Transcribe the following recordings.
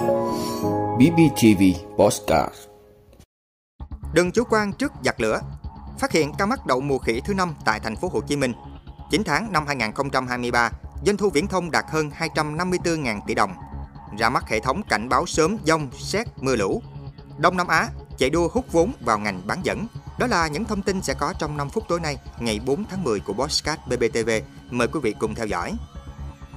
BBTV Postcard Đừng chủ quan trước giặc lửa. Phát hiện ca mắc đậu mùa khỉ thứ năm tại thành phố Hồ Chí Minh. 9 tháng năm 2023, doanh thu viễn thông đạt hơn 254.000 tỷ đồng. Ra mắt hệ thống cảnh báo sớm dông, xét, mưa lũ. Đông Nam Á chạy đua hút vốn vào ngành bán dẫn. Đó là những thông tin sẽ có trong 5 phút tối nay, ngày 4 tháng 10 của Postcard BBTV. Mời quý vị cùng theo dõi.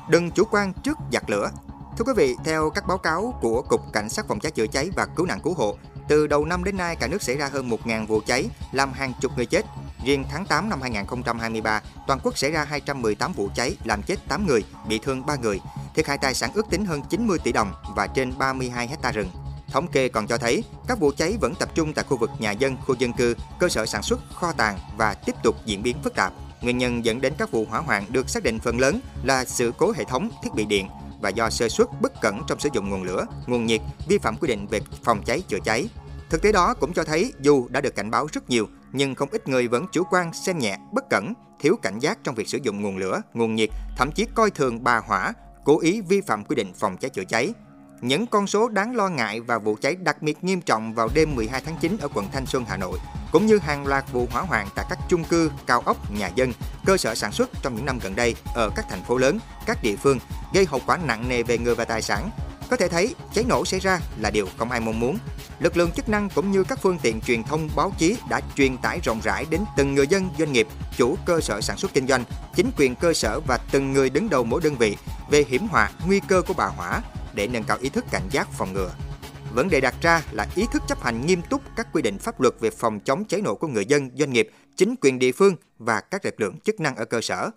Đừng chủ quan trước giặc lửa. Thưa quý vị, theo các báo cáo của Cục Cảnh sát phòng cháy chữa cháy và cứu nạn cứu hộ, từ đầu năm đến nay cả nước xảy ra hơn 1.000 vụ cháy, làm hàng chục người chết. Riêng tháng 8 năm 2023, toàn quốc xảy ra 218 vụ cháy, làm chết 8 người, bị thương 3 người. Thiệt hại tài sản ước tính hơn 90 tỷ đồng và trên 32 hecta rừng. Thống kê còn cho thấy, các vụ cháy vẫn tập trung tại khu vực nhà dân, khu dân cư, cơ sở sản xuất, kho tàng và tiếp tục diễn biến phức tạp. Nguyên nhân dẫn đến các vụ hỏa hoạn được xác định phần lớn là sự cố hệ thống thiết bị điện và do sơ suất bất cẩn trong sử dụng nguồn lửa, nguồn nhiệt, vi phạm quy định về phòng cháy chữa cháy. Thực tế đó cũng cho thấy dù đã được cảnh báo rất nhiều, nhưng không ít người vẫn chủ quan, xem nhẹ, bất cẩn, thiếu cảnh giác trong việc sử dụng nguồn lửa, nguồn nhiệt, thậm chí coi thường bà hỏa, cố ý vi phạm quy định phòng cháy chữa cháy. Những con số đáng lo ngại và vụ cháy đặc biệt nghiêm trọng vào đêm 12 tháng 9 ở quận Thanh Xuân, Hà Nội, cũng như hàng loạt vụ hỏa hoạn tại các chung cư, cao ốc, nhà dân, cơ sở sản xuất trong những năm gần đây ở các thành phố lớn, các địa phương, gây hậu quả nặng nề về người và tài sản. Có thể thấy, cháy nổ xảy ra là điều không ai mong muốn. Lực lượng chức năng cũng như các phương tiện truyền thông báo chí đã truyền tải rộng rãi đến từng người dân, doanh nghiệp, chủ cơ sở sản xuất kinh doanh, chính quyền cơ sở và từng người đứng đầu mỗi đơn vị về hiểm họa, nguy cơ của bà hỏa để nâng cao ý thức cảnh giác phòng ngừa. Vấn đề đặt ra là ý thức chấp hành nghiêm túc các quy định pháp luật về phòng chống cháy nổ của người dân, doanh nghiệp, chính quyền địa phương và các lực lượng chức năng ở cơ sở.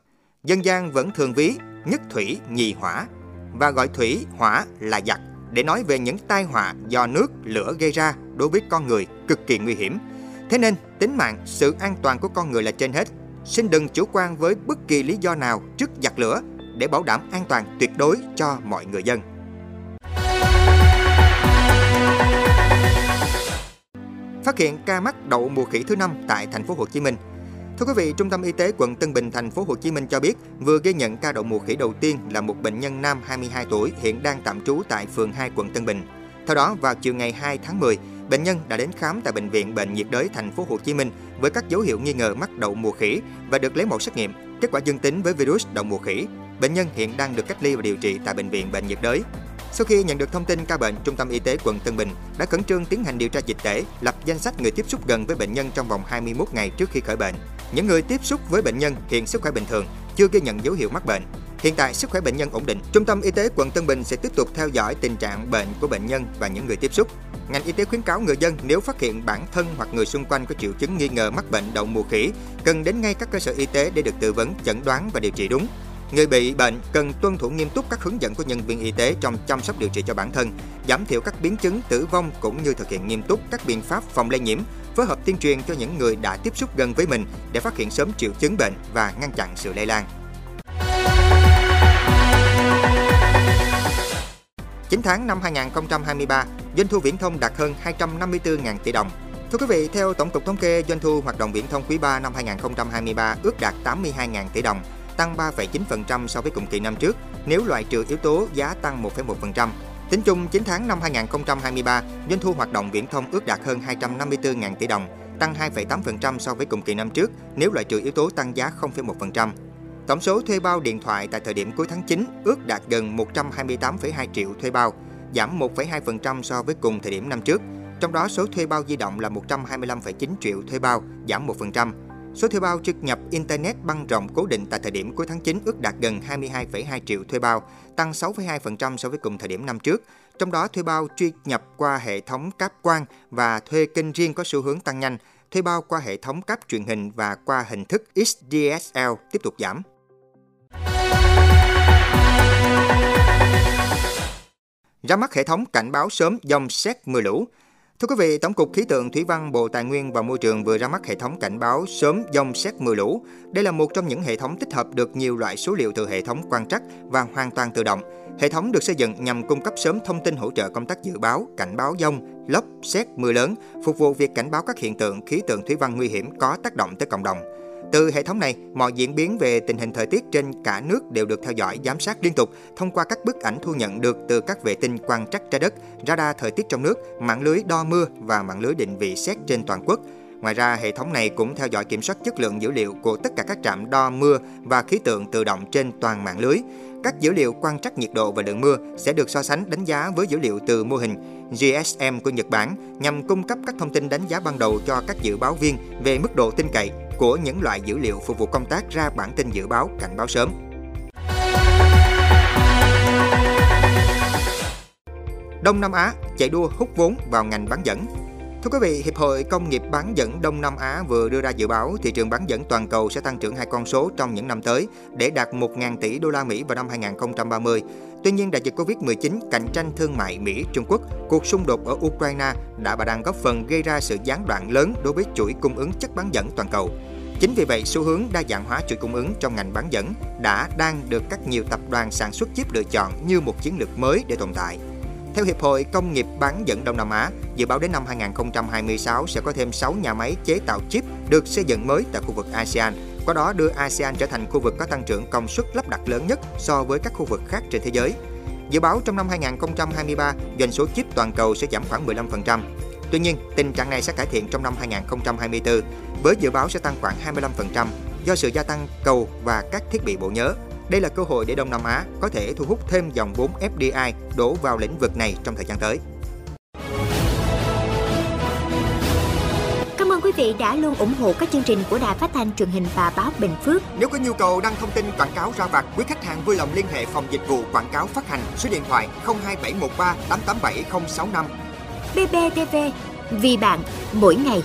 Dân gian vẫn thường ví nhất thủy nhì hỏa và gọi thủy hỏa là giặc để nói về những tai họa do nước, lửa gây ra đối với con người cực kỳ nguy hiểm. Thế nên, tính mạng, sự an toàn của con người là trên hết. Xin đừng chủ quan với bất kỳ lý do nào trước giặc lửa để bảo đảm an toàn tuyệt đối cho mọi người dân. Phát hiện ca mắc đậu mùa khỉ thứ năm tại thành phố Hồ Chí Minh. Thưa quý vị, Trung tâm Y tế quận Tân Bình, thành phố Hồ Chí Minh cho biết vừa ghi nhận ca đậu mùa khỉ đầu tiên là một bệnh nhân nam 22 tuổi hiện đang tạm trú tại phường 2 quận Tân Bình. Theo đó, vào chiều ngày 2 tháng 10, bệnh nhân đã đến khám tại bệnh viện Bệnh nhiệt đới thành phố Hồ Chí Minh với các dấu hiệu nghi ngờ mắc đậu mùa khỉ và được lấy mẫu xét nghiệm, kết quả dương tính với virus đậu mùa khỉ. Bệnh nhân hiện đang được cách ly và điều trị tại bệnh viện Bệnh nhiệt đới. Sau khi nhận được thông tin ca bệnh, Trung tâm Y tế quận Tân Bình đã khẩn trương tiến hành điều tra dịch tễ, lập danh sách người tiếp xúc gần với bệnh nhân trong vòng 21 ngày trước khi khởi bệnh. Những người tiếp xúc với bệnh nhân hiện sức khỏe bình thường, chưa ghi nhận dấu hiệu mắc bệnh. Hiện tại sức khỏe bệnh nhân ổn định. Trung tâm Y tế quận Tân Bình sẽ tiếp tục theo dõi tình trạng bệnh của bệnh nhân và những người tiếp xúc. Ngành y tế khuyến cáo người dân nếu phát hiện bản thân hoặc người xung quanh có triệu chứng nghi ngờ mắc bệnh đậu mùa khỉ, cần đến ngay các cơ sở y tế để được tư vấn, chẩn đoán và điều trị đúng. Người bị bệnh cần tuân thủ nghiêm túc các hướng dẫn của nhân viên y tế trong chăm sóc điều trị cho bản thân, giảm thiểu các biến chứng tử vong cũng như thực hiện nghiêm túc các biện pháp phòng lây nhiễm, phối hợp tuyên truyền cho những người đã tiếp xúc gần với mình để phát hiện sớm triệu chứng bệnh và ngăn chặn sự lây lan. 9 tháng năm 2023, doanh thu viễn thông đạt hơn 254.000 tỷ đồng. Thưa quý vị, theo Tổng cục Thống kê, doanh thu hoạt động viễn thông quý 3 năm 2023 ước đạt 82.000 tỷ đồng, tăng 3,9% so với cùng kỳ năm trước, nếu loại trừ yếu tố giá tăng 1,1%. Tính chung 9 tháng năm 2023, doanh thu hoạt động viễn thông ước đạt hơn 254.000 tỷ đồng, tăng 2,8% so với cùng kỳ năm trước, nếu loại trừ yếu tố tăng giá 0,1%. Tổng số thuê bao điện thoại tại thời điểm cuối tháng 9 ước đạt gần 128,2 triệu thuê bao, giảm 1,2% so với cùng thời điểm năm trước. Trong đó số thuê bao di động là 125,9 triệu thuê bao, giảm 1%. Số thuê bao trực nhập Internet băng rộng cố định tại thời điểm cuối tháng 9 ước đạt gần 22,2 triệu thuê bao, tăng 6,2% so với cùng thời điểm năm trước. Trong đó, thuê bao truy nhập qua hệ thống cáp quang và thuê kênh riêng có xu hướng tăng nhanh. Thuê bao qua hệ thống cáp truyền hình và qua hình thức XDSL tiếp tục giảm. Ra mắt hệ thống cảnh báo sớm dòng xét mưa lũ. Thưa quý vị, Tổng cục Khí tượng Thủy văn Bộ Tài nguyên và Môi trường vừa ra mắt hệ thống cảnh báo sớm dông xét mưa lũ. Đây là một trong những hệ thống tích hợp được nhiều loại số liệu từ hệ thống quan trắc và hoàn toàn tự động. Hệ thống được xây dựng nhằm cung cấp sớm thông tin hỗ trợ công tác dự báo, cảnh báo dông, lốc, xét, mưa lớn, phục vụ việc cảnh báo các hiện tượng khí tượng thủy văn nguy hiểm có tác động tới cộng đồng. Từ hệ thống này, mọi diễn biến về tình hình thời tiết trên cả nước đều được theo dõi, giám sát liên tục thông qua các bức ảnh thu nhận được từ các vệ tinh quan trắc trái đất, radar thời tiết trong nước, mạng lưới đo mưa và mạng lưới định vị xét trên toàn quốc. Ngoài ra, hệ thống này cũng theo dõi kiểm soát chất lượng dữ liệu của tất cả các trạm đo mưa và khí tượng tự động trên toàn mạng lưới. Các dữ liệu quan trắc nhiệt độ và lượng mưa sẽ được so sánh đánh giá với dữ liệu từ mô hình GSM của Nhật Bản nhằm cung cấp các thông tin đánh giá ban đầu cho các dự báo viên về mức độ tin cậy của những loại dữ liệu phục vụ công tác ra bản tin dự báo, cảnh báo sớm. Đông Nam Á chạy đua hút vốn vào ngành bán dẫn Thưa quý vị, Hiệp hội Công nghiệp bán dẫn Đông Nam Á vừa đưa ra dự báo thị trường bán dẫn toàn cầu sẽ tăng trưởng hai con số trong những năm tới để đạt 1.000 tỷ đô la Mỹ vào năm 2030. Tuy nhiên, đại dịch Covid-19, cạnh tranh thương mại Mỹ-Trung Quốc, cuộc xung đột ở Ukraine đã và đang góp phần gây ra sự gián đoạn lớn đối với chuỗi cung ứng chất bán dẫn toàn cầu. Chính vì vậy, xu hướng đa dạng hóa chuỗi cung ứng trong ngành bán dẫn đã đang được các nhiều tập đoàn sản xuất chip lựa chọn như một chiến lược mới để tồn tại. Theo Hiệp hội Công nghiệp bán dẫn Đông Nam Á, dự báo đến năm 2026 sẽ có thêm 6 nhà máy chế tạo chip được xây dựng mới tại khu vực ASEAN, qua đó đưa ASEAN trở thành khu vực có tăng trưởng công suất lắp đặt lớn nhất so với các khu vực khác trên thế giới. Dự báo trong năm 2023, doanh số chip toàn cầu sẽ giảm khoảng 15%. Tuy nhiên, tình trạng này sẽ cải thiện trong năm 2024 với dự báo sẽ tăng khoảng 25% do sự gia tăng cầu và các thiết bị bộ nhớ. Đây là cơ hội để Đông Nam Á có thể thu hút thêm dòng vốn FDI đổ vào lĩnh vực này trong thời gian tới. Cảm ơn quý vị đã luôn ủng hộ các chương trình của Đài Phát thanh truyền hình và báo Bình Phước. Nếu có nhu cầu đăng thông tin quảng cáo ra vặt, quý khách hàng vui lòng liên hệ phòng dịch vụ quảng cáo phát hành số điện thoại 02713 887065. BBTV, vì bạn, mỗi ngày.